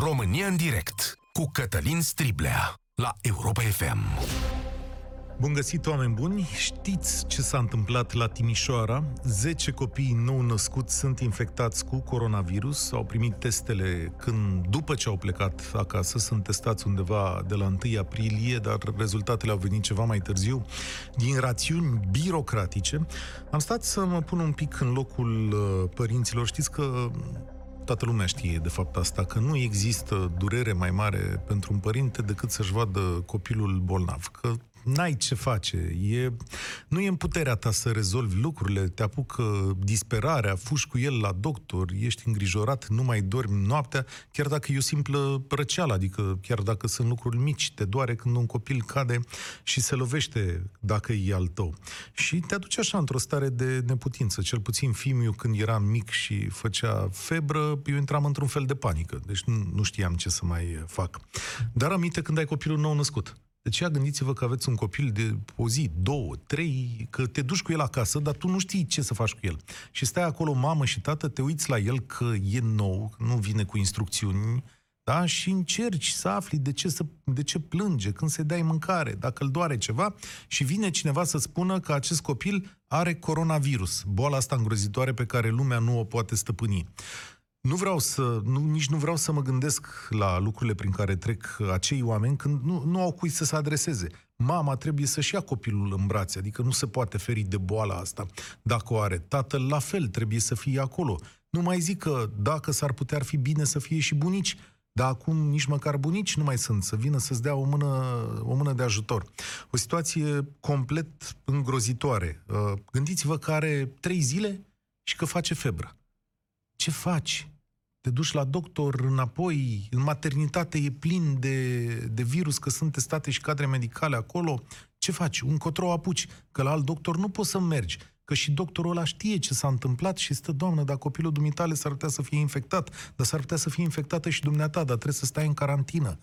România în direct cu Cătălin Striblea la Europa FM. Bun găsit, oameni buni! Știți ce s-a întâmplat la Timișoara? 10 copii nou născuți sunt infectați cu coronavirus, au primit testele când, după ce au plecat acasă, sunt testați undeva de la 1 aprilie, dar rezultatele au venit ceva mai târziu, din rațiuni birocratice. Am stat să mă pun un pic în locul uh, părinților. Știți că toată lumea știe de fapt asta, că nu există durere mai mare pentru un părinte decât să-și vadă copilul bolnav. Că n-ai ce face. E, nu e în puterea ta să rezolvi lucrurile, te apucă disperarea, fugi cu el la doctor, ești îngrijorat, nu mai dormi noaptea, chiar dacă e o simplă răceală, adică chiar dacă sunt lucruri mici, te doare când un copil cade și se lovește dacă e al tău. Și te aduce așa într-o stare de neputință. Cel puțin fimiu când era mic și făcea febră, eu intram într-un fel de panică. Deci nu, nu știam ce să mai fac. Dar aminte când ai copilul nou născut. Deci ia gândiți-vă că aveți un copil de o zi, două, trei, că te duci cu el acasă, dar tu nu știi ce să faci cu el. Și stai acolo, mamă și tată, te uiți la el că e nou, nu vine cu instrucțiuni, da? și încerci să afli de ce, să, de ce plânge, când se dai mâncare, dacă îl doare ceva și vine cineva să spună că acest copil are coronavirus, boala asta îngrozitoare pe care lumea nu o poate stăpâni nu vreau să, nu, nici nu vreau să mă gândesc la lucrurile prin care trec acei oameni când nu, nu au cui să se adreseze. Mama trebuie să-și ia copilul în brațe, adică nu se poate feri de boala asta dacă o are. Tatăl la fel trebuie să fie acolo. Nu mai zic că dacă s-ar putea ar fi bine să fie și bunici, dar acum nici măcar bunici nu mai sunt, să vină să-ți dea o mână, o mână de ajutor. O situație complet îngrozitoare. Uh, gândiți-vă că are trei zile și că face febră. Ce faci? Te duci la doctor înapoi, în maternitate e plin de, de virus, că sunt testate și cadre medicale acolo, ce faci? Un cotro apuci, că la alt doctor nu poți să mergi că și doctorul ăla știe ce s-a întâmplat și stă, doamnă, dacă copilul dumitale s-ar putea să fie infectat, dar s-ar putea să fie infectată și dumneata, dar trebuie să stai în carantină.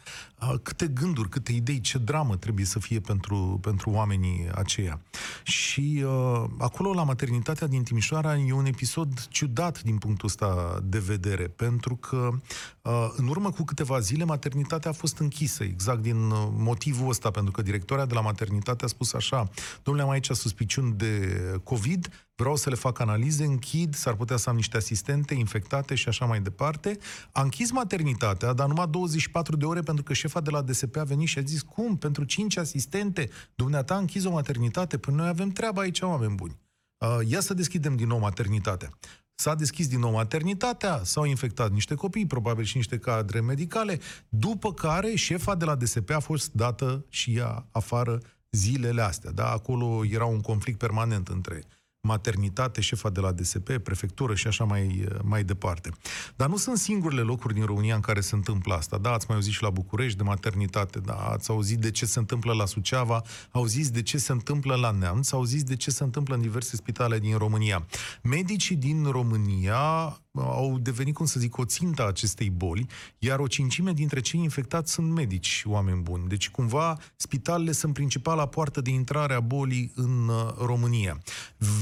Câte gânduri, câte idei, ce dramă trebuie să fie pentru, pentru oamenii aceia. Și uh, acolo, la maternitatea din Timișoara, e un episod ciudat din punctul ăsta de vedere, pentru că uh, în urmă cu câteva zile maternitatea a fost închisă, exact din motivul ăsta, pentru că directoarea de la maternitate a spus așa, domnule, am aici suspiciuni de COVID, închid, vreau să le fac analize, închid, s-ar putea să am niște asistente infectate și așa mai departe. A închis maternitatea, dar numai 24 de ore pentru că șefa de la DSP a venit și a zis, cum, pentru 5 asistente, dumneata a închis o maternitate? Păi noi avem treaba aici, oameni buni. Uh, ia să deschidem din nou maternitatea. S-a deschis din nou maternitatea, s-au infectat niște copii, probabil și niște cadre medicale, după care șefa de la DSP a fost dată și ea afară zilele astea. Da? Acolo era un conflict permanent între maternitate, șefa de la DSP, prefectură și așa mai, mai departe. Dar nu sunt singurele locuri din România în care se întâmplă asta. Da, ați mai auzit și la București de maternitate, da, ați auzit de ce se întâmplă la Suceava, auziți de ce se întâmplă la Neamț, auziți de ce se întâmplă în diverse spitale din România. Medicii din România au devenit, cum să zic, o țintă a acestei boli, iar o cincime dintre cei infectați sunt medici, oameni buni. Deci, cumva, spitalele sunt principala poartă de intrare a bolii în uh, România.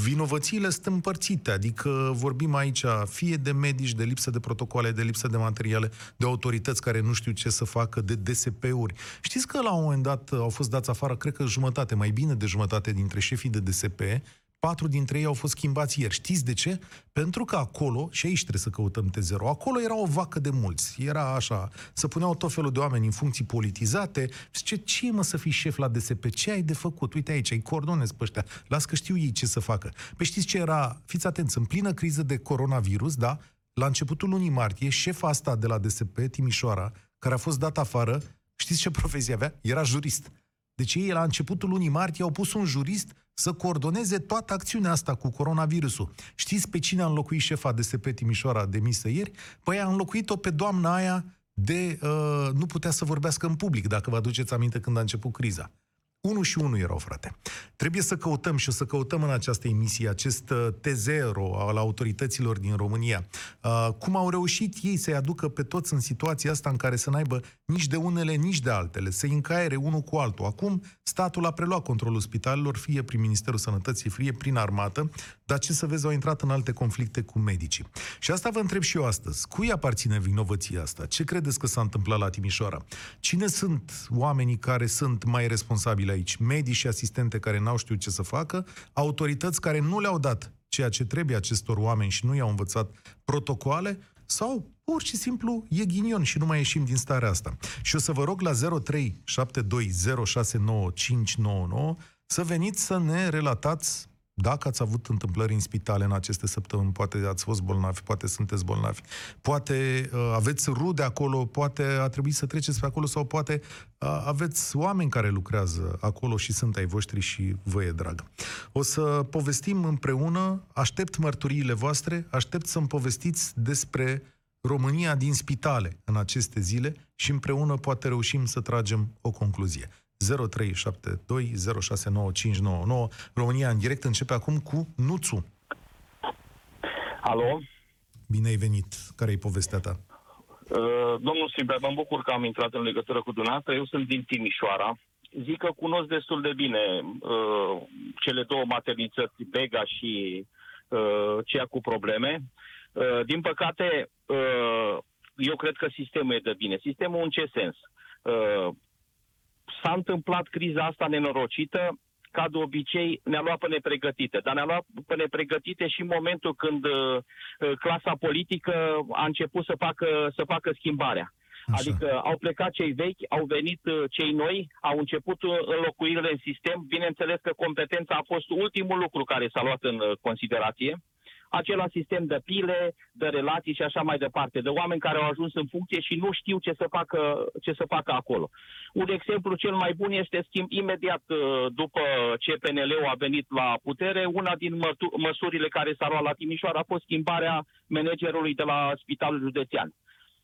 Vinovățiile sunt împărțite, adică vorbim aici fie de medici, de lipsă de protocoale, de lipsă de materiale, de autorități care nu știu ce să facă, de DSP-uri. Știți că la un moment dat au fost dați afară, cred că jumătate, mai bine de jumătate dintre șefii de DSP, patru dintre ei au fost schimbați ieri. Știți de ce? Pentru că acolo, și aici trebuie să căutăm T0, acolo era o vacă de mulți. Era așa, să puneau tot felul de oameni în funcții politizate. Ce, ce mă să fii șef la DSP? Ce ai de făcut? Uite aici, îi coordonezi pe ăștia. Las că știu ei ce să facă. Păi știți ce era? Fiți atenți, în plină criză de coronavirus, da? La începutul lunii martie, șefa asta de la DSP, Timișoara, care a fost dat afară, știți ce profesie avea? Era jurist. Deci ei, la începutul lunii martie, au pus un jurist să coordoneze toată acțiunea asta cu coronavirusul. Știți pe cine a înlocuit șefa DSP Timișoara demisă ieri? Păi a înlocuit-o pe doamna aia de uh, nu putea să vorbească în public, dacă vă aduceți aminte când a început criza. Unu și unu erau, frate. Trebuie să căutăm și o să căutăm în această emisie acest uh, T0 al autorităților din România. Uh, cum au reușit ei să-i aducă pe toți în situația asta în care să n-aibă nici de unele, nici de altele, să-i încaiere unul cu altul. Acum statul a preluat controlul spitalelor, fie prin Ministerul Sănătății, fie prin armată, dar ce să vezi, au intrat în alte conflicte cu medicii. Și asta vă întreb și eu astăzi. Cui aparține vinovăția asta? Ce credeți că s-a întâmplat la Timișoara? Cine sunt oamenii care sunt mai responsabili aici? Medici și asistente care n-au știut ce să facă? Autorități care nu le-au dat ceea ce trebuie acestor oameni și nu i-au învățat protocoale? Sau pur și simplu e ghinion și nu mai ieșim din starea asta. Și o să vă rog la 0372069599 să veniți să ne relatați dacă ați avut întâmplări în spitale în aceste săptămâni, poate ați fost bolnavi, poate sunteți bolnavi, poate uh, aveți rude acolo, poate a trebuit să treceți pe acolo sau poate uh, aveți oameni care lucrează acolo și sunt ai voștri și vă e drag. O să povestim împreună, aștept mărturiile voastre, aștept să-mi povestiți despre România din spitale în aceste zile și împreună poate reușim să tragem o concluzie. 0372 069599. România în direct începe acum cu Nuțu. Alo? Bine ai venit. Care e povestea ta? Uh, domnul Silber, mă bucur că am intrat în legătură cu dumneavoastră. Eu sunt din Timișoara. Zic că cunosc destul de bine uh, cele două maternități, Bega și uh, cea cu probleme. Uh, din păcate, uh, eu cred că sistemul e de bine. Sistemul în ce sens? Uh, s-a întâmplat criza asta nenorocită, ca de obicei, ne-a luat pe nepregătite. Dar ne-a luat pe nepregătite și în momentul când uh, uh clasa politică a început să facă, să facă schimbarea. Așa. Adică au plecat cei vechi, au venit uh, cei noi, au început uh, înlocuirile în sistem. Bineînțeles că competența a fost ultimul lucru care s-a luat în uh, considerație acela sistem de pile, de relații și așa mai departe, de oameni care au ajuns în funcție și nu știu ce să facă, ce să facă acolo. Un exemplu cel mai bun este schimb imediat uh, după ce PNL-ul a venit la putere, una din măsurile care s-a luat la Timișoara a fost schimbarea managerului de la Spitalul Județean.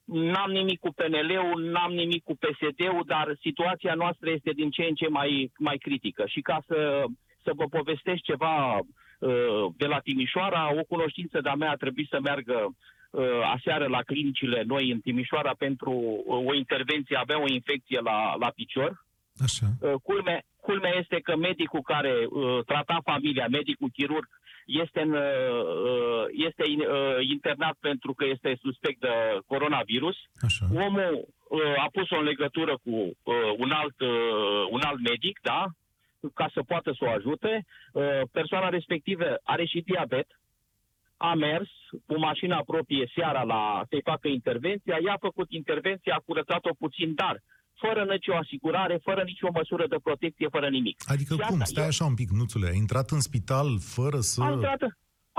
N-am nimic cu PNL-ul, n-am nimic cu PSD-ul, dar situația noastră este din ce în ce mai, mai critică. Și ca să, să vă povestesc ceva Uh, de la Timișoara, o cunoștință de-a mea a trebuit să meargă uh, aseară la clinicile noi în Timișoara pentru uh, o intervenție, avea o infecție la, la picior. Așa. Culme, culmea este că medicul care uh, trata familia, medicul chirurg, este, în, uh, este in, uh, internat pentru că este suspect de coronavirus. Așa. Omul uh, a pus-o în legătură cu uh, un, alt, uh, un alt medic, da? Ca să poată să o ajute. Uh, persoana respectivă are și diabet, a mers cu mașina proprie seara la să-i facă intervenția, ea a făcut intervenția, a curățat-o puțin, dar fără nicio asigurare, fără nicio măsură de protecție, fără nimic. Adică și cum? Stai așa un pic, nuțule, a intrat în spital fără să... A intrat,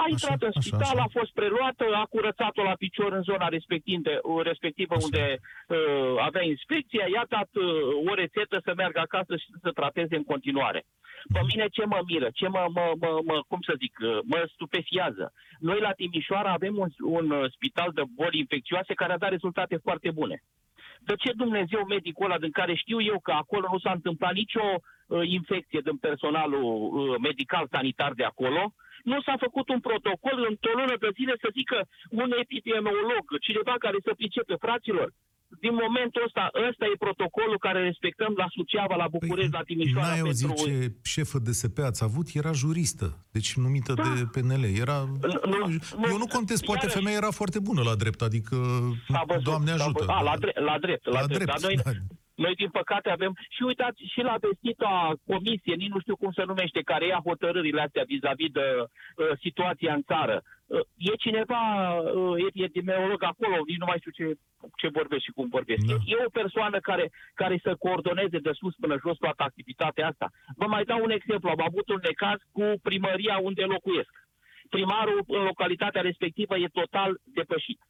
a intrat așa, în spital, așa, așa. a fost preluată, a curățat-o la picior în zona respectivă, respectivă unde uh, avea inspecția, i-a dat uh, o rețetă să meargă acasă și să se trateze în continuare. Pe mine ce mă miră, ce mă, mă, mă, mă cum să zic, uh, mă stupefiază. Noi la Timișoara avem un, un uh, spital de boli infecțioase care a dat rezultate foarte bune. De ce Dumnezeu medicul ăla din care știu eu că acolo nu s-a întâmplat nicio uh, infecție din personalul uh, medical sanitar de acolo, nu s-a făcut un protocol într-o lună de zile să zică un epidemiolog, cineva care să pricepe, fraților, din momentul ăsta, ăsta e protocolul care respectăm la Suceava, la București, păi, la Timișoara. N-ai auzit pentru... ce șefă de SP ați avut? Era juristă, deci numită da. de PNL. Era... Nu, nu, Eu nu contest, poate iarăși... femeia era foarte bună la drept, adică, văzut, Doamne ajută. A, la, drept, la drept, la, la drept. drept. Dar noi, da. Noi, din păcate, avem... Și uitați, și la vestita comisie, nici nu știu cum se numește, care ia hotărârile astea vis-a-vis de uh, situația în țară. Uh, e cineva uh, epidemiolog acolo, nici nu mai știu ce, ce vorbesc și cum vorbesc. Da. E, e o persoană care, care să coordoneze de sus până jos toată activitatea asta. Vă mai dau un exemplu. Am avut un necaz cu primăria unde locuiesc. Primarul în localitatea respectivă e total depășit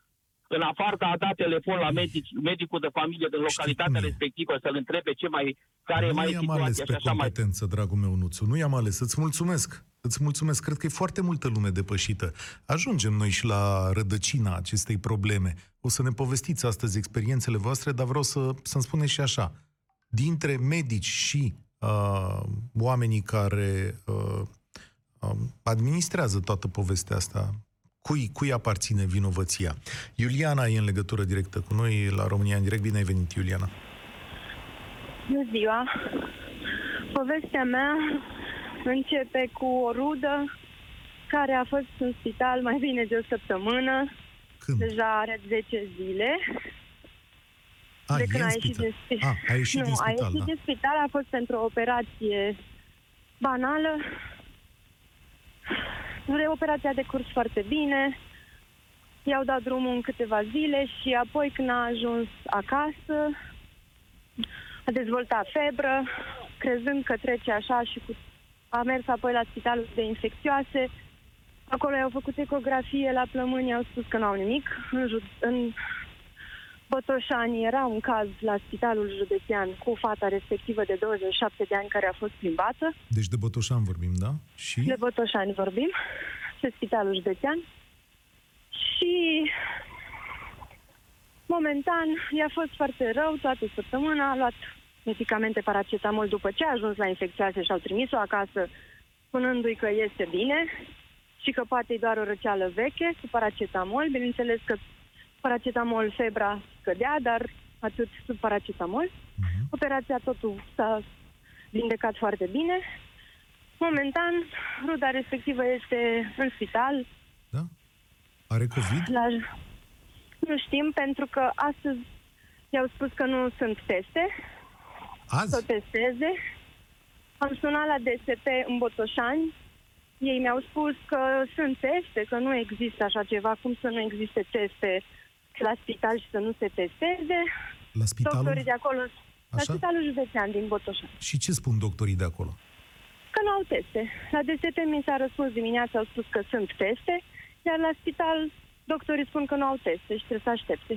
în afară a dat telefon la medic, medicul de familie din localitatea respectivă să-l întrebe ce mai, care nu e mai situația ales pe așa competență, mai... dragul meu Nuțu. Nu i-am ales. Îți mulțumesc. Îți mulțumesc. Cred că e foarte multă lume depășită. Ajungem noi și la rădăcina acestei probleme. O să ne povestiți astăzi experiențele voastre, dar vreau să, să-mi spuneți și așa. Dintre medici și uh, oamenii care uh, uh, administrează toată povestea asta. Cui, cui aparține vinovăția? Iuliana e în legătură directă cu noi la România în direct. Bine ai venit, Iuliana. Bună ziua! Povestea mea începe cu o rudă care a fost în spital mai bine de o săptămână. Când? Deja are 10 zile. A, de e când în a ieșit spital. din spital. A, a ieșit nu, din spital, a ieșit da. din spital, a fost pentru o operație banală. Operația a decurs foarte bine. I-au dat drumul în câteva zile și apoi când a ajuns acasă, a dezvoltat febră, crezând că trece așa și cu... a mers apoi la spitalul de infecțioase. Acolo i-au făcut ecografie la plămâni, au spus că nu au nimic. În, ju- în Botoșani era un caz la spitalul județean cu fata respectivă de 27 de ani care a fost plimbată. Deci de Botoșan vorbim, da? Și? De Botoșani vorbim, pe spitalul județean. Și momentan i-a fost foarte rău toată săptămâna, a luat medicamente paracetamol după ce a ajuns la infecțioase și au trimis-o acasă spunându-i că este bine și că poate doar o răceală veche cu paracetamol. Bineînțeles că paracetamol febra scădea, dar atât sub paracetamol. Mhm. Operația totul s-a vindecat foarte bine. Momentan, ruda respectivă este în spital. Da? Are COVID? La... Nu știm, pentru că astăzi i-au spus că nu sunt teste, să o Azi? testeze. Am sunat la DSP în Botoșani. Ei mi-au spus că sunt teste, că nu există așa ceva, cum să nu existe teste la spital și să nu se testeze. La spitalul? Doctorii de acolo, la Așa? spitalul județean din Botoșani. Și ce spun doctorii de acolo? Că nu au teste. La DSP mi s-a răspuns dimineața, au spus că sunt teste, iar la spital doctorii spun că nu au teste și trebuie să aștepte.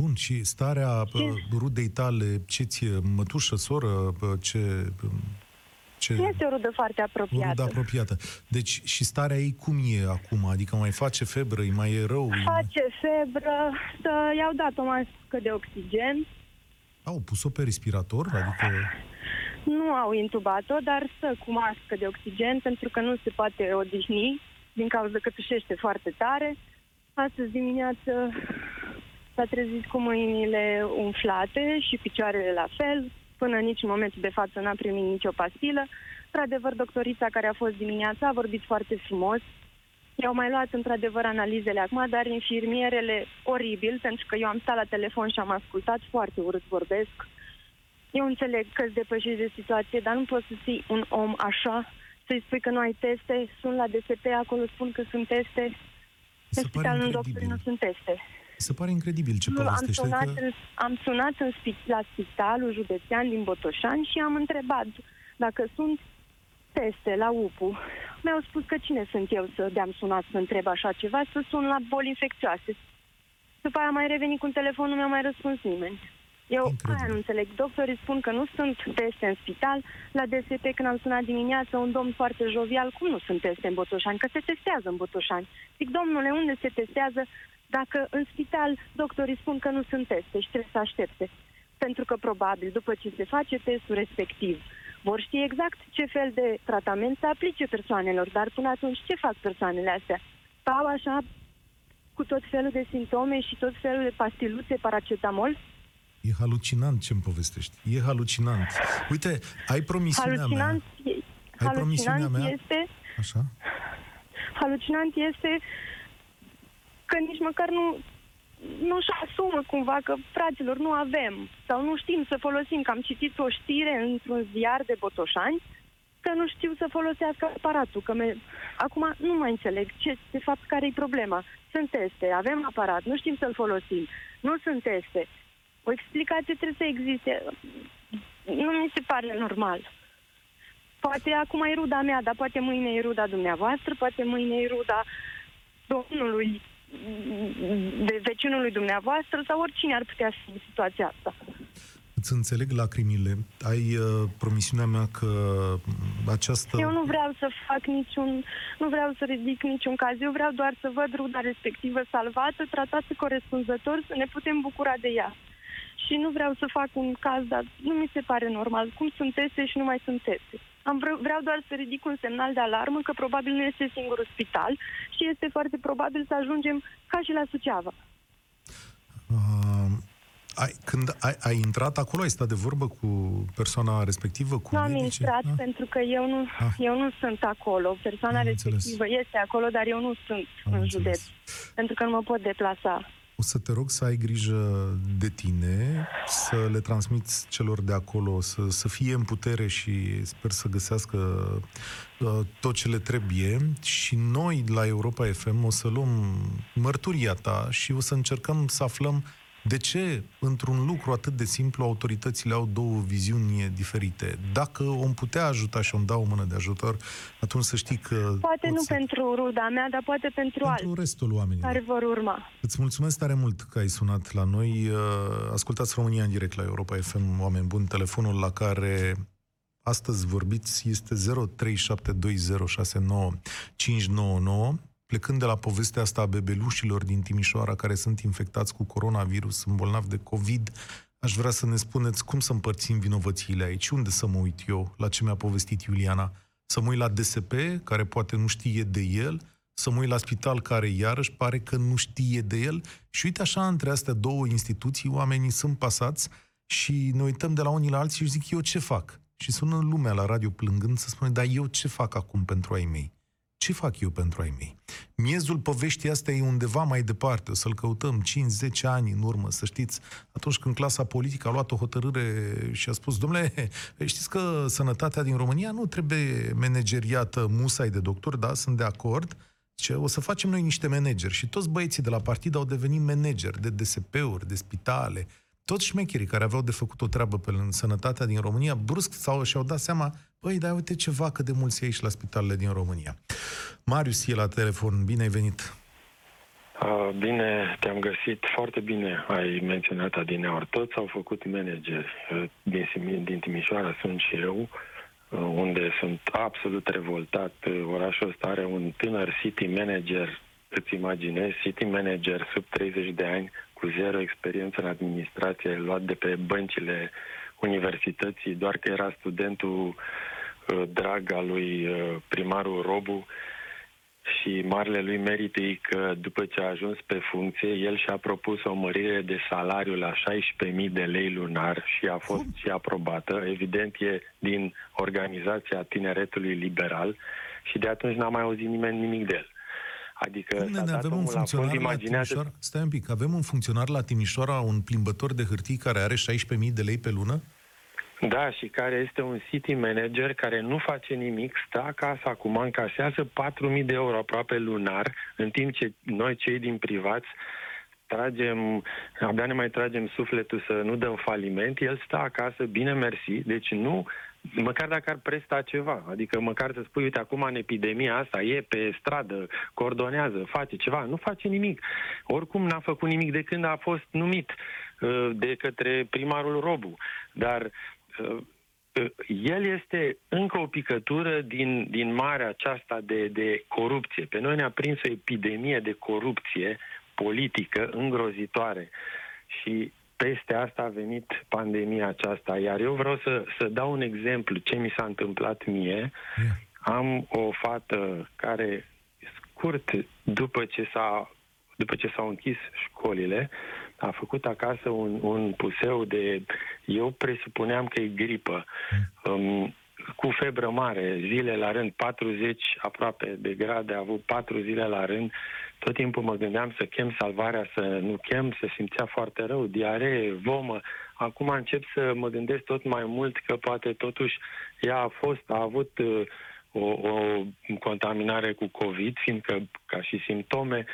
Bun, și starea uh, rudei tale, ce ție, mătușă, soră, uh, ce... ce Este o rudă foarte o apropiată. rudă apropiată. Deci, și starea ei cum e acum? Adică mai face febră, îi mai e rău? îi mai- Face febră, să i-au dat o mască de oxigen, Au pus-o pe respirator? Adică... nu au intubat-o, dar stă cu mască de oxigen pentru că nu se poate odihni din cauza că tușește foarte tare. Astăzi dimineață s-a trezit cu mâinile umflate și picioarele la fel. Până nici în momentul de față n-a primit nicio pastilă. Într-adevăr, doctorița care a fost dimineața a vorbit foarte frumos. I-au mai luat într-adevăr analizele acum, dar infirmierele oribil, pentru că eu am stat la telefon și am ascultat foarte urât vorbesc. Eu înțeleg că îți depășești de situație, dar nu poți să fii un om așa, să-i spui că nu ai teste, sunt la DSP, acolo spun că sunt teste, Mi pe se pare spital în doctorii incredibil. nu sunt teste. Mi se pare incredibil ce Nu, am povestește. sunat, Că... în, am sunat în spi- la spitalul județean din Botoșani și am întrebat dacă sunt teste la UPU. Mi-au spus că cine sunt eu să de-am sunat să întreb așa ceva, să sun la boli infecțioase. După aia am mai revenit cu un telefon, nu mi-a mai răspuns nimeni. Eu Incredibil. aia nu înțeleg. Doctorii spun că nu sunt teste în spital. La DSP, când am sunat dimineața, un domn foarte jovial, cum nu sunt teste în Botoșani? Că se testează în Botoșani. Zic, domnule, unde se testează dacă în spital doctorii spun că nu sunt teste și trebuie să aștepte? Pentru că probabil după ce se face testul respectiv, vor ști exact ce fel de tratament să aplice persoanelor, dar până atunci ce fac persoanele astea? Stau așa cu tot felul de simptome și tot felul de pastiluțe, paracetamol? E halucinant ce-mi povestești. E halucinant. Uite, ai promisiunea Halucinant, mea. e- Ai promisiunea halucinant mea? este Așa? halucinant este că nici măcar nu nu-și asumă cumva că, fraților, nu avem sau nu știm să folosim, că am citit o știre într-un ziar de Botoșani că nu știu să folosească aparatul. Că me... Acum nu mai înțeleg ce, de fapt care e problema. Sunt teste, avem aparat, nu știm să-l folosim, nu sunt teste. O explicație trebuie să existe. Nu mi se pare normal. Poate acum e ruda mea, dar poate mâine e ruda dumneavoastră, poate mâine e ruda domnului, de vecinului dumneavoastră sau oricine ar putea fi în situația asta. Îți înțeleg lacrimile. Ai uh, promisiunea mea că mm, această... Eu nu vreau să fac niciun, nu vreau să ridic niciun caz, eu vreau doar să văd ruda respectivă salvată, tratată corespunzător, să ne putem bucura de ea. Și nu vreau să fac un caz, dar nu mi se pare normal. Cum sunt teste și nu mai sunt teste? Am vre- vreau doar să ridic un semnal de alarmă că probabil nu este singurul spital și este foarte probabil să ajungem ca și la Suceava. Uh, ai, când ai, ai intrat acolo, ai stat de vorbă cu persoana respectivă, cu Nu am medici? intrat Da? pentru că eu nu, Ah. eu nu sunt acolo. Persoana Am înțeles. respectivă este acolo, dar eu nu sunt Am în înțeles. județ. Pentru că nu mă pot deplasa. O să te rog să ai grijă de tine, să le transmiți celor de acolo, să, să fie în putere și sper să găsească uh, tot ce le trebuie. Și noi, la Europa FM, o să luăm mărturia ta și o să încercăm să aflăm de ce, într-un lucru atât de simplu, autoritățile au două viziuni diferite. Dacă om putea ajuta și om da o mână de ajutor, atunci să știi că... Poate nu poți să- pentru ruda mea, dar poate pentru, pentru alții restul oamenilor. care vor urma. Îți mulțumesc tare mult că ai sunat la noi. Uh, Ascultați România în direct la Europa FM, oameni buni. Telefonul la care astăzi vorbiți este 0372069599. Plecând de la povestea asta a bebelușilor din Timișoara care sunt infectați cu coronavirus, sunt bolnavi de COVID, aș vrea să ne spuneți cum să împărțim vinovățiile aici, unde să mă uit eu, la ce mi-a povestit Iuliana. Să mă uit la DSP, care poate nu știe de el, să mă uit la spital care iarăși pare că nu știe de el și uite așa între astea două instituții oamenii sunt pasați și ne uităm de la unii la alții și zic eu ce fac? Și sună lumea la radio plângând să spune, dar eu ce fac acum pentru ai mei? Ce fac eu pentru ai mei? Miezul poveștii astea e undeva mai departe, o să-l căutăm 5-10 ani în urmă, să știți, atunci când clasa politică a luat o hotărâre și a spus, domnule, știți că sănătatea din România nu trebuie manageriată musai de doctor, da, sunt de acord, ce o să facem noi niște manageri și toți băieții de la partid au devenit manageri de DSP-uri, de spitale, toți șmecherii care aveau de făcut o treabă pe în sănătatea din România, brusc sau și-au dat seama, băi, dar uite ceva cât de mulți aici la spitalele din România. Marius e la telefon, bine ai venit. Uh, Bine, te-am găsit. Foarte bine ai menționat adineori. Toți au făcut manageri. Uh, Din, Simi- din Timișoara sunt și eu, uh, unde sunt absolut revoltat. Uh, Orașul ăsta are un tânăr city manager, îți imaginezi, city manager sub 30 de ani, cu zero experiență în administrație, luat de pe băncile universității, doar că era studentul uh, drag al lui uh, primarul Robu și marele lui merit e că după ce a ajuns pe funcție, el și-a propus o mărire de salariu la 16.000 de lei lunar și a fost și aprobată. Evident, e din organizația Tineretului Liberal și de atunci n-a mai auzit nimeni nimic de el. Adică Cum s-a ne dat avem un omul la fond, funcționar la imaginează Timișoara? Stai un pic, avem un funcționar la Timișoara, un plimbător de hârtii care are 16.000 de lei pe lună? Da, și care este un city manager care nu face nimic, stă acasă acum, încasează 4.000 de euro aproape lunar, în timp ce noi, cei din privați, tragem, abia ne mai tragem sufletul să nu dăm faliment, el stă acasă, bine mersi, deci nu, măcar dacă ar presta ceva, adică măcar să spui, uite, acum în epidemia asta e pe stradă, coordonează, face ceva, nu face nimic. Oricum n-a făcut nimic de când a fost numit uh, de către primarul Robu, dar uh, el este încă o picătură din, din marea aceasta de, de corupție. Pe noi ne-a prins o epidemie de corupție politică îngrozitoare și peste asta a venit pandemia aceasta. Iar eu vreau să, să dau un exemplu ce mi s-a întâmplat mie. Yeah. Am o fată care, scurt după ce, s-a, după ce s-au închis școlile, a făcut acasă un, un puseu de... Eu presupuneam că e gripă. Um, cu febră mare, zile la rând, 40 aproape de grade, a avut 4 zile la rând. Tot timpul mă gândeam să chem salvarea, să nu chem, să simțea foarte rău, diaree, vomă. Acum încep să mă gândesc tot mai mult că poate totuși ea a fost, a avut uh, o, o contaminare cu COVID, fiindcă ca și simptome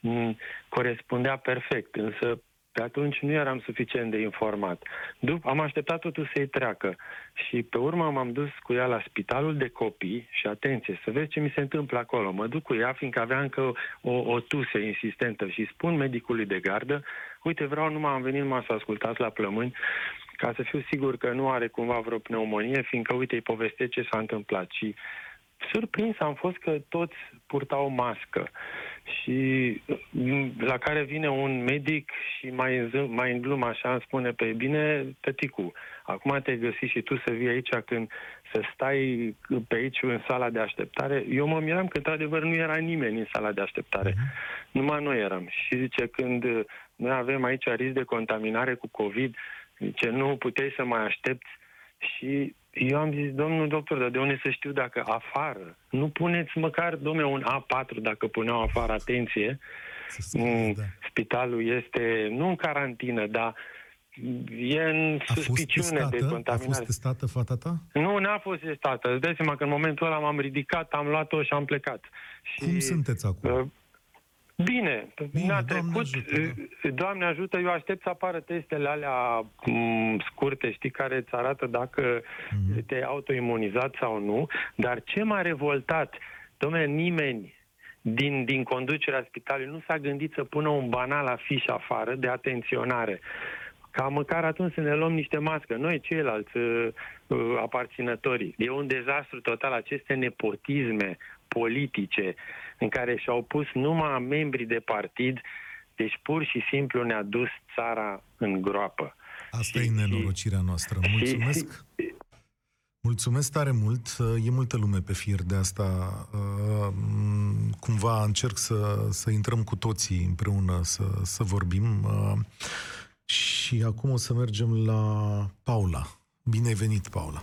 m- corespundea perfect, însă pe atunci nu eram suficient de informat. După, am așteptat totul să-i treacă și pe urmă m-am dus cu ea la spitalul de copii și atenție, să vezi ce mi se întâmplă acolo. Mă duc cu ea fiindcă avea încă o, o tuse insistentă și spun medicului de gardă, uite vreau numai am venit numai să ascultați la plămâni ca să fiu sigur că nu are cumva vreo pneumonie, fiindcă uite îi poveste ce s-a întâmplat și surprins am fost că toți purtau mască și mm, la care vine un medic și mai în, mai în glumă așa îmi spune, pe bine, tăticu, acum te-ai găsit și tu să vii aici când să stai pe aici în sala de așteptare. Eu mă miram că într-adevăr nu era nimeni în sala de așteptare. Uh-huh. Numai noi eram. Și zice, când noi avem aici risc de contaminare cu COVID, zice, nu puteai să mai aștepți și eu am zis, domnul doctor, dar de unde să știu dacă afară? Nu puneți măcar, domnule, un A4 dacă puneau afară, atenție. Spune, da. Spitalul este, nu în carantină, dar e în a suspiciune fost de contaminare. A fost testată fata ta? Nu, n-a fost testată. Îți dai seama că în momentul ăla m-am ridicat, am luat-o și am plecat. Și, Cum sunteți acum? Uh, Bine, Bine n-a trecut. Ajută, da. Doamne ajută, eu aștept să apară testele alea m- scurte, știi, care îți arată dacă mm-hmm. te-ai autoimunizat sau nu. Dar ce m-a revoltat, domnule, nimeni din, din conducerea spitalului nu s-a gândit să pună un banal afiș afară de atenționare ca măcar atunci să ne luăm niște mască, noi ceilalți uh, uh, aparținătorii. E un dezastru total aceste nepotisme politice în care și-au pus numai membrii de partid, deci pur și simplu ne-a dus țara în groapă. Asta și, e nenorocirea noastră. Mulțumesc! Și, Mulțumesc tare mult. E multă lume pe fir de asta. Uh, cumva încerc să, să intrăm cu toții împreună să, să vorbim. Uh, și acum o să mergem la Paula. Bine ai venit, Paula!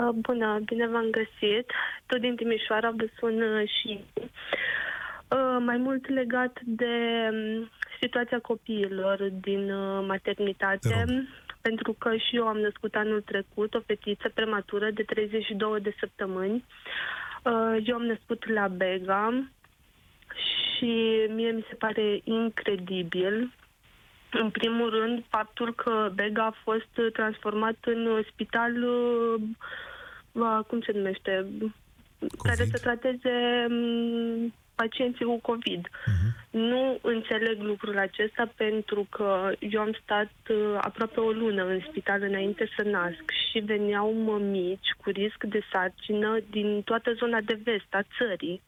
Uh, bună, bine v-am găsit. Tot din Timișoara vă sun uh, și uh, mai mult legat de um, situația copiilor din maternitate, pentru că și eu am născut anul trecut o fetiță prematură de 32 de săptămâni. Eu am născut la Bega și mie mi se pare incredibil în primul rând, faptul că Bega a fost transformat în spital, uh, cum se numește, COVID? care să trateze um, pacienții cu COVID. Uh-huh. Nu înțeleg lucrul acesta pentru că eu am stat uh, aproape o lună în spital înainte să nasc și veneau mămici cu risc de sarcină din toată zona de vest a țării.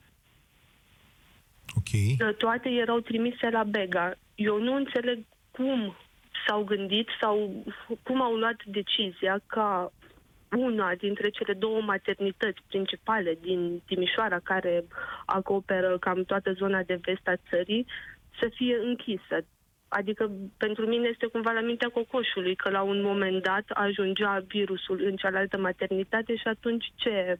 Okay. Toate erau trimise la Bega. Eu nu înțeleg cum s-au gândit sau cum au luat decizia ca una dintre cele două maternități principale din Timișoara, care acoperă cam toată zona de vest a țării, să fie închisă. Adică pentru mine este cumva la mintea cocoșului că la un moment dat ajungea virusul în cealaltă maternitate și atunci ce,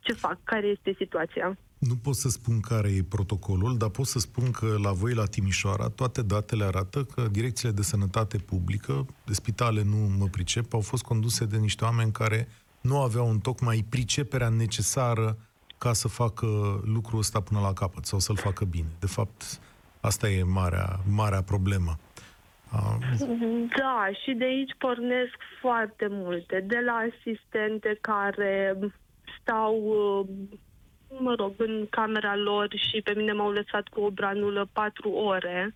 ce fac? Care este situația? Nu pot să spun care e protocolul, dar pot să spun că la voi, la Timișoara, toate datele arată că direcțiile de sănătate publică, de spitale nu mă pricep, au fost conduse de niște oameni care nu aveau în tocmai priceperea necesară ca să facă lucrul ăsta până la capăt sau să-l facă bine. De fapt, asta e marea, marea problemă. Da, și de aici pornesc foarte multe. De la asistente care stau mă rog, în camera lor și pe mine m-au lăsat cu o branulă patru ore.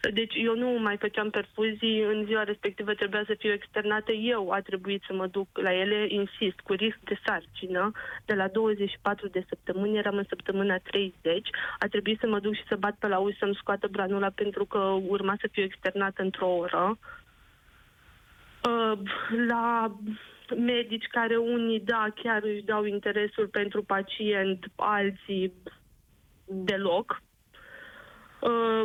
Deci eu nu mai făceam perfuzii, în ziua respectivă trebuia să fiu externată, eu a trebuit să mă duc la ele, insist, cu risc de sarcină, de la 24 de săptămâni, eram în săptămâna 30, a trebuit să mă duc și să bat pe la uși să-mi scoată branula pentru că urma să fiu externată într-o oră. Uh, la medici care unii, da, chiar își dau interesul pentru pacient, alții deloc. Uh,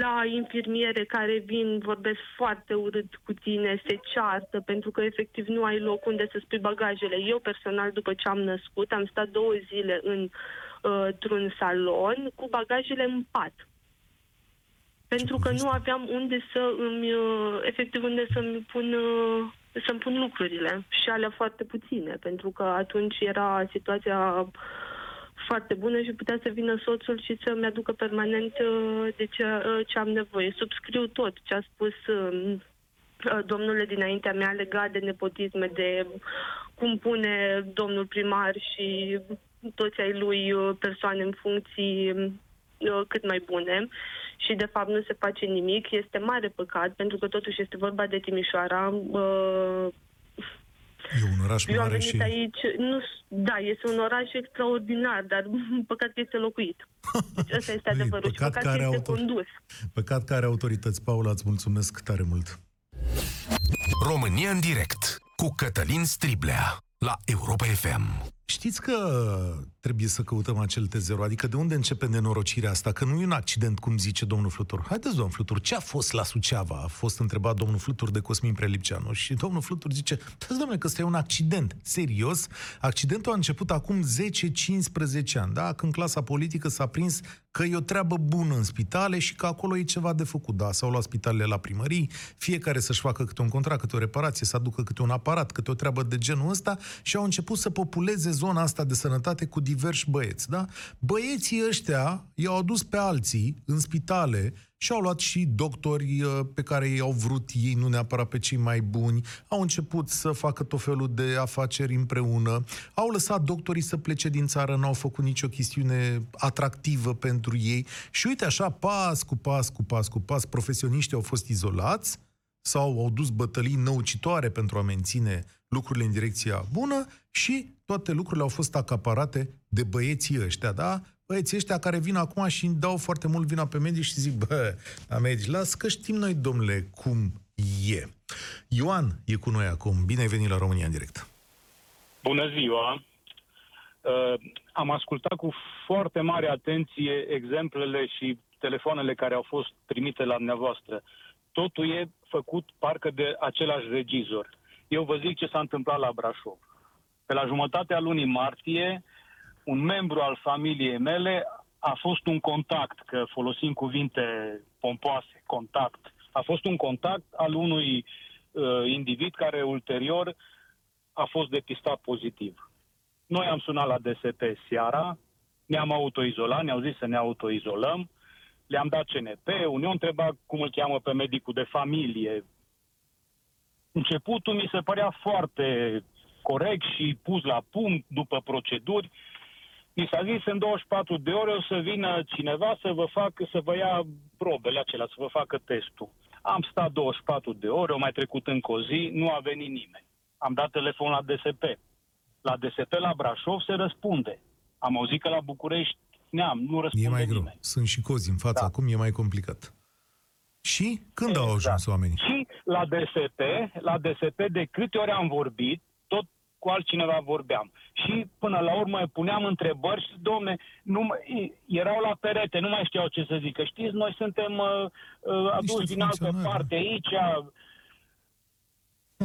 la infirmiere care vin, vorbesc foarte urât cu tine, se ceartă pentru că efectiv nu ai loc unde să spui bagajele. Eu personal, după ce am născut, am stat două zile în, uh, într-un salon cu bagajele în pat pentru că nu aveam unde să îmi, uh, efectiv, unde să-mi pun să-mi pun lucrurile și alea foarte puține, pentru că atunci era situația foarte bună și putea să vină soțul și să-mi aducă permanent uh, de ce, uh, ce am nevoie. Subscriu tot ce a spus um, uh, domnule dinaintea mea legat de nepotisme, de cum pune domnul primar și toți ai lui persoane în funcții cât mai bune și de fapt nu se face nimic. Este mare păcat pentru că totuși este vorba de Timișoara. E un oraș Eu am mare venit și... aici, nu, da, este un oraș extraordinar, dar păcat că este locuit. Deci ăsta este Ei, adevărul și păcat păcat că că are este autor- condus. Păcat că are autorități. Paula, îți mulțumesc tare mult. România în direct cu Cătălin Striblea la Europa FM. Știți că trebuie să căutăm acel T0, adică de unde începe nenorocirea asta? Că nu e un accident, cum zice domnul Flutur. Haideți, domnul Flutur, ce a fost la Suceava? A fost întrebat domnul Flutur de Cosmin Prelipceanu și domnul Flutur zice, dați, domnule, că ăsta e un accident. Serios? Accidentul a început acum 10-15 ani, da? Când clasa politică s-a prins că e o treabă bună în spitale și că acolo e ceva de făcut. Da, s-au luat spitalele la primării, fiecare să-și facă câte un contract, câte o reparație, să aducă câte un aparat, câte o treabă de genul ăsta și au început să populeze zona asta de sănătate cu diversi băieți, da? Băieții ăștia i-au adus pe alții în spitale și au luat și doctori uh, pe care i-au vrut ei, nu neapărat pe cei mai buni, au început să facă tot felul de afaceri împreună, au lăsat doctorii să plece din țară, n-au făcut nicio chestiune atractivă pentru ei. Și uite așa, pas cu pas, cu pas, cu pas, profesioniștii au fost izolați sau au dus bătălii năucitoare pentru a menține lucrurile în direcția bună și toate lucrurile au fost acaparate de băieții ăștia, da? Băieții ăștia care vin acum și îmi dau foarte mult vina pe medici și zic, bă, la medici, las că știm noi, domnule, cum e. Ioan e cu noi acum. Bine ai venit la România în direct. Bună ziua! Uh, am ascultat cu foarte mare atenție exemplele și telefoanele care au fost primite la dumneavoastră. Totul e făcut parcă de același regizor. Eu vă zic ce s-a întâmplat la Brașov. Pe la jumătatea lunii martie, un membru al familiei mele a fost un contact, că folosim cuvinte pompoase, contact. A fost un contact al unui uh, individ care ulterior a fost depistat pozitiv. Noi am sunat la DSP seara, ne-am autoizolat, ne-au zis să ne autoizolăm, le-am dat CNP, unii au întrebat cum îl cheamă pe medicul de familie. Începutul mi se părea foarte corect și pus la punct după proceduri. Mi s-a zis în 24 de ore o să vină cineva să vă facă, să vă ia probele acelea, să vă facă testul. Am stat 24 de ore, au mai trecut încă o zi, nu a venit nimeni. Am dat telefon la DSP. La DSP la Brașov se răspunde. Am auzit că la București neam, nu răspunde E mai greu. nimeni. Sunt și cozi în față, Da. acum e mai complicat. Și când au Exact. ajuns oamenii? Și la DSP, la DSP de câte ori am vorbit, tot cu altcineva vorbeam. Și până la urmă puneam întrebări și, domne, nu, mai- erau la perete, nu mai știau ce să zică. Știți, noi suntem uh, uh, aduși din altă funcționari, parte aici.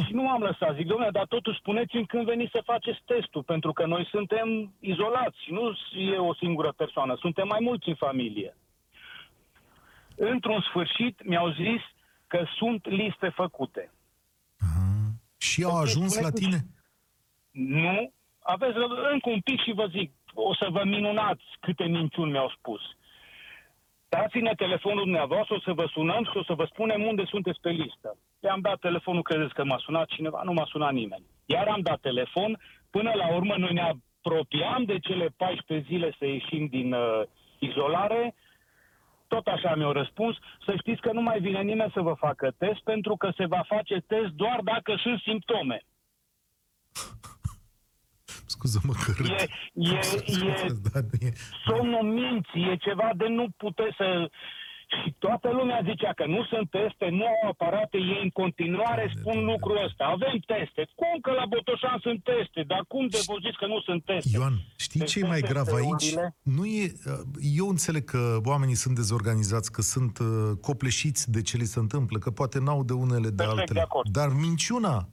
Și nu am lăsat, zic, domnule, dar totuși spuneți-mi când veniți să faceți testul, pentru că noi suntem izolați, nu e o singură persoană, suntem mai mulți în familie. Într-un sfârșit mi-au zis că sunt liste făcute. Aha. Și au Ok, ajuns la spuneți-mi- tine? Nu, aveți răbdare, încă un pic și vă zic, o să vă minunați câte minciuni mi-au spus. Dați-ne telefonul dumneavoastră, o să vă sunăm și o să vă spunem unde sunteți pe listă. Le-am dat telefonul, credeți că m-a sunat cineva? Nu m-a sunat nimeni. Iar am dat telefon, până la urmă noi ne apropiam de cele 14 zile să ieșim din uh, izolare, tot așa mi-au răspuns, să știți că nu mai vine nimeni să vă facă test, pentru că se va face test doar dacă sunt simptome. Scuză-mă că râd. E, e, e Da, e... somnul minții, e ceva de nu puteți să... Și toată lumea zicea că nu sunt teste, nu au aparate, ei în continuare Doamne, spun Doamne. lucrul ăsta. Avem teste. Cum că la Botoșan sunt teste? Dar cum de vă zici că nu sunt teste? Ioan, știi ce e mai Deci grav aici? testeurile- Nu e, eu înțeleg că oamenii sunt dezorganizați, că sunt uh, copleșiți de ce li se întâmplă, că poate n-au de unele de Perfect de altele. acord. Dar minciuna,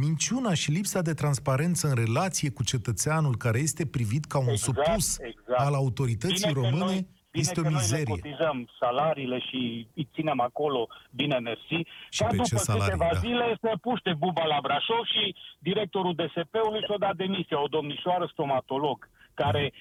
minciuna și lipsa de transparență în relație cu cetățeanul care este privit ca un Exact, supus exact. al autorității Bine că române noi- bine este o că Noi mizerie. le cotizăm salariile și îi ținem acolo, bine mersi. Și Ca pe ce după salarii, câteva da. zile se puște buba la Brașov și directorul DSP-ului și-a dat demisia, o domnișoară stomatolog, care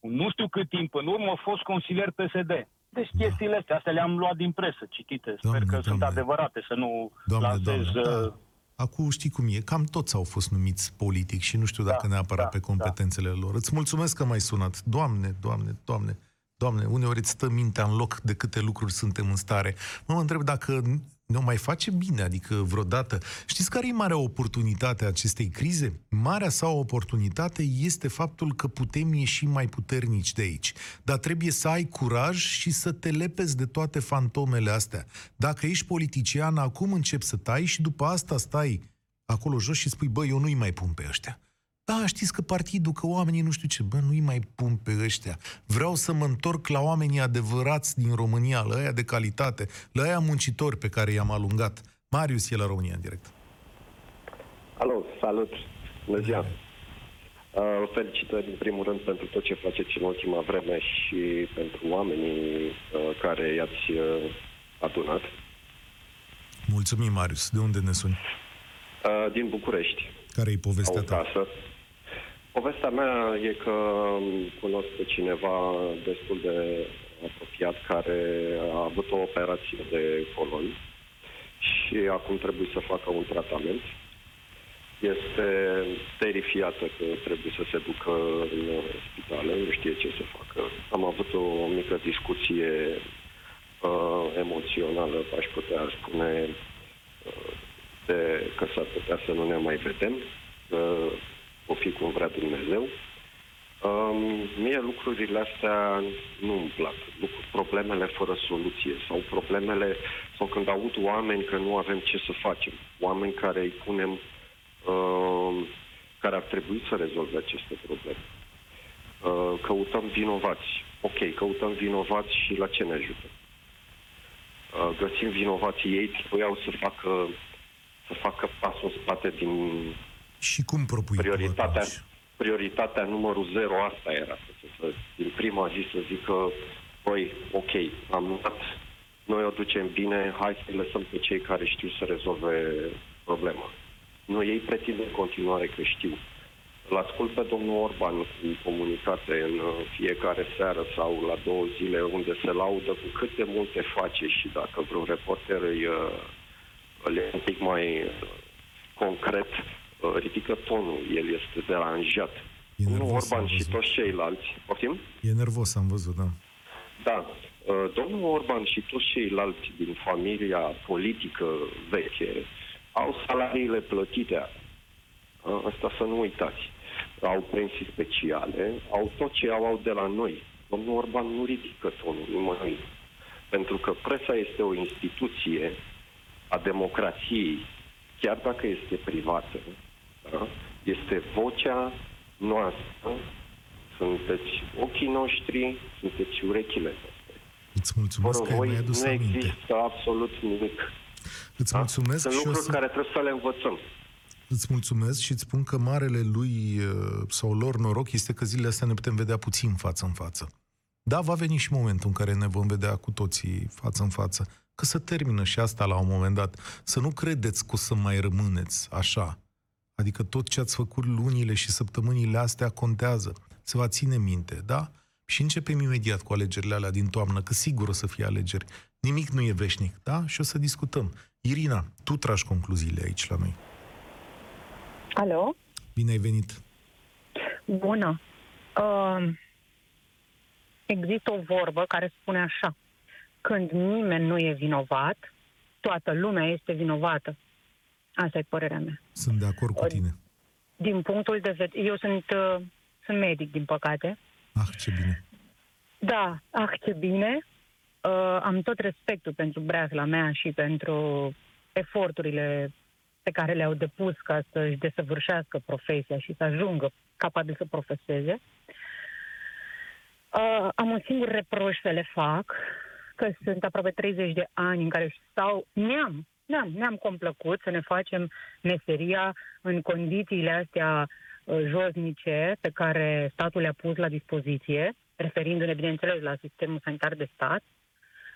nu știu cât timp în urmă a fost consilier PSD. Deci chestiile astea, astea le-am luat din presă, citite. Sper Doamne, că sunt Doamne. adevărate, să nu Doamne, lansez... doamne, uh, da. Acum știi cum e, cam toți au fost numiți politic și nu știu dacă Da, neapărat da, pe competențele lor. Îți mulțumesc că m-ai sunat. Doamne, doamne, doamne, doamne, uneori îți stă mintea în loc de câte lucruri suntem în stare. Mă, mă întreb dacă ne mai face bine, adică vreodată. Știți care e marea oportunitate a acestei crize? Marea sau oportunitate este faptul că putem ieși mai puternici de aici. Dar trebuie să ai curaj și să te lepezi de toate fantomele astea. Dacă ești politician, acum începi să tai și după asta stai acolo jos și spui, bă, eu nu-i mai pun pe ăștia. Da, știți că partidul, că oamenii nu știu ce, bă, nu-i mai pun pe ăștia. Vreau să mă întorc la oamenii adevărați din România, la aia de calitate, la aia muncitori pe care i-am alungat. Marius e la România în direct. Alo, salut! Bună ziua! Uh, felicitări în primul rând pentru tot ce faceți în ultima vreme și pentru oamenii uh, care i-ați uh, adunat. Mulțumim, Marius. De unde ne suni? Uh, din București. Care e povestea Au ta? casă. Povestea mea e că cunosc pe cineva destul de apropiat care a avut o operație de colon și acum trebuie să facă un tratament. Este terifiată că trebuie să se ducă în spitale, nu știe ce să facă. Am avut o mică discuție uh, emoțională, aș putea spune, uh, de că s-ar putea să nu ne mai vedem, că o fi cum vrea Dumnezeu. Um, mie lucrurile astea nu îmi plac. Lucru, problemele fără soluție sau problemele, sau când aud oameni că nu avem ce să facem, oameni care îi punem, um, care ar trebui să rezolve aceste probleme. Uh, căutăm vinovați. Ok, căutăm vinovați și la ce ne ajută? Uh, găsim vinovații ei, trebuiau să facă să facă pasul în spate din Și cum propui tu prioritatea, atunci? prioritatea numărul zero, asta era. Să, să, din prima zi să zică, băi, ok, am dat, noi o ducem bine, hai să lăsăm pe cei care știu să rezolve problema. Nu, ei pretind în continuare că știu. Îl ascult pe domnul Orban cu comunicate în uh, fiecare seară sau la două zile unde se laudă cu cât de multe face și dacă vreun reporter îi, uh, îl e un pic mai uh, concret, uh, ridică tonul, el este deranjat. E Domnul nervos, Orban am și văzut. toți ceilalți, poftim? E nervos, am văzut, da. Da. Uh, Domnul Orban și toți ceilalți din familia politică veche au salariile plătite. Uh, Asta să nu uitați. Au pensii speciale, au tot ce au, au de la noi. Domnul Orban nu ridică tonul nimănui. Pentru că presa este o instituție a democrației, chiar dacă este privată, da? este vocea noastră, sunteți ochii noștri, sunteți urechile noastre. Îți mulțumesc Fără că voi mi-ai adus nu aminte. există absolut nimic. Îți Da? mulțumesc Sunt și o lucruri să... care trebuie să le învățăm. Îți mulțumesc și îți spun că marele lui uh, sau lor noroc este că zilele astea ne putem vedea puțin față în față. Da, va veni și momentul în care ne vom vedea cu toții față în față. Că să termină și asta la un moment dat. Să nu credeți că o să mai rămâneți așa. Adică tot ce ați făcut lunile și săptămânile astea contează. Se va ține minte, da? Și începem imediat cu alegerile alea din toamnă, că sigur o să fie alegeri. Nimic nu e veșnic, da? Și o să discutăm. Irina, tu tragi concluziile aici la noi. Alo? Bine ai venit. Bună. Uh, există o vorbă care spune așa. Când nimeni nu e vinovat, toată lumea este vinovată. Asta e părerea mea. Sunt de acord cu tine. Din punctul de vedere... Eu sunt, uh, sunt medic, din păcate. Ah, ce bine. Da, ah, ce bine. Uh, am tot respectul pentru breazla mea și pentru eforturile pe care le-au depus ca să-și desăvârșească profesia și să ajungă capabil să profeseze. Uh, am un singur reproș să le fac, că sunt aproape 30 de ani în care stau, ne-am, ne-am, ne-am complăcut să ne facem meseria în condițiile astea uh, josnice pe care statul le-a pus la dispoziție, referindu-ne, bineînțeles, la sistemul sanitar de stat.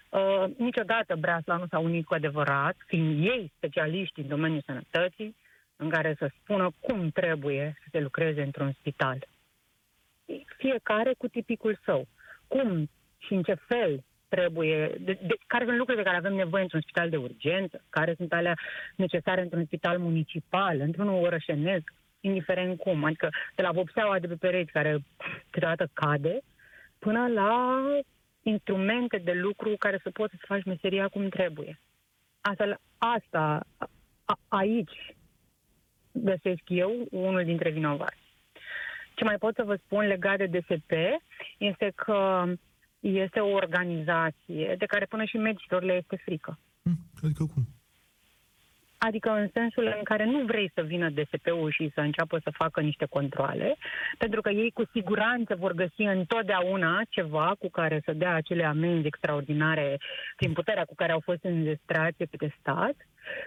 Uh, niciodată Breasla nu s-a unit cu adevărat, fiind ei specialiști în domeniul sănătății, în care să spună cum trebuie să se lucreze într-un spital. Fiecare cu tipicul său. Cum și în ce fel trebuie, de, de, care sunt lucrurile de care avem nevoie într-un spital de urgență, care sunt alea necesare într-un spital municipal, într-unul orășenesc, indiferent cum. Adică de la vopseaua de pe pereți care câteodată cade, până la instrumente de lucru care să poți să faci meseria cum trebuie. Asta, asta a, aici găsesc eu unul dintre vinovați. Ce mai pot să vă spun legat de DSP este că este o organizație de care până și medicilor le este frică. Hm, Adică cum? Adică în sensul în care nu vrei să vină DSP-ul și să înceapă să facă niște controle, pentru că ei cu siguranță vor găsi întotdeauna ceva cu care să dea acele amenzi extraordinare prin puterea cu care au fost înzestrați de stat.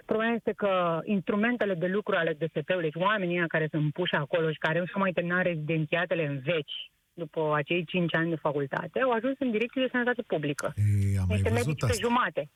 Problema este că instrumentele de lucru ale DSP-ului, oamenii ăia care sunt puși acolo și care nu și-au mai terminat rezidențiatele în veci, după acei 5 ani de facultate, au ajuns în direcție de sănătate publică. Ei, am mai Niște văzut medici pe asta. jumate.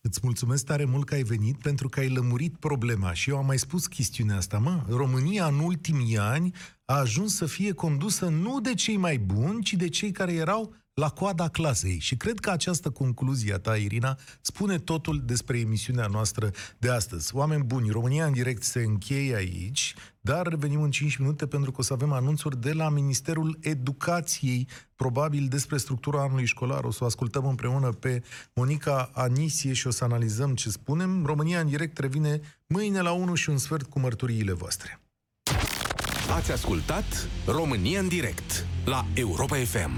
Îți mulțumesc tare mult că ai venit pentru că ai lămurit problema și eu am mai spus chestiunea asta, mă. România în ultimii ani a ajuns să fie condusă nu de cei mai buni, ci de cei care erau la coada clasei. Și cred că această concluzie a ta, Irina, spune totul despre emisiunea noastră de astăzi. Oameni buni, România în direct se încheie aici, dar revenim în 5 minute pentru că o să avem anunțuri de la Ministerul Educației, probabil despre structura anului școlar. O să o ascultăm împreună pe Monica Anisie și o să analizăm ce spunem. România în direct revine mâine la 1 și un sfert cu mărturiile voastre. Ați ascultat România în direct la Europa FM.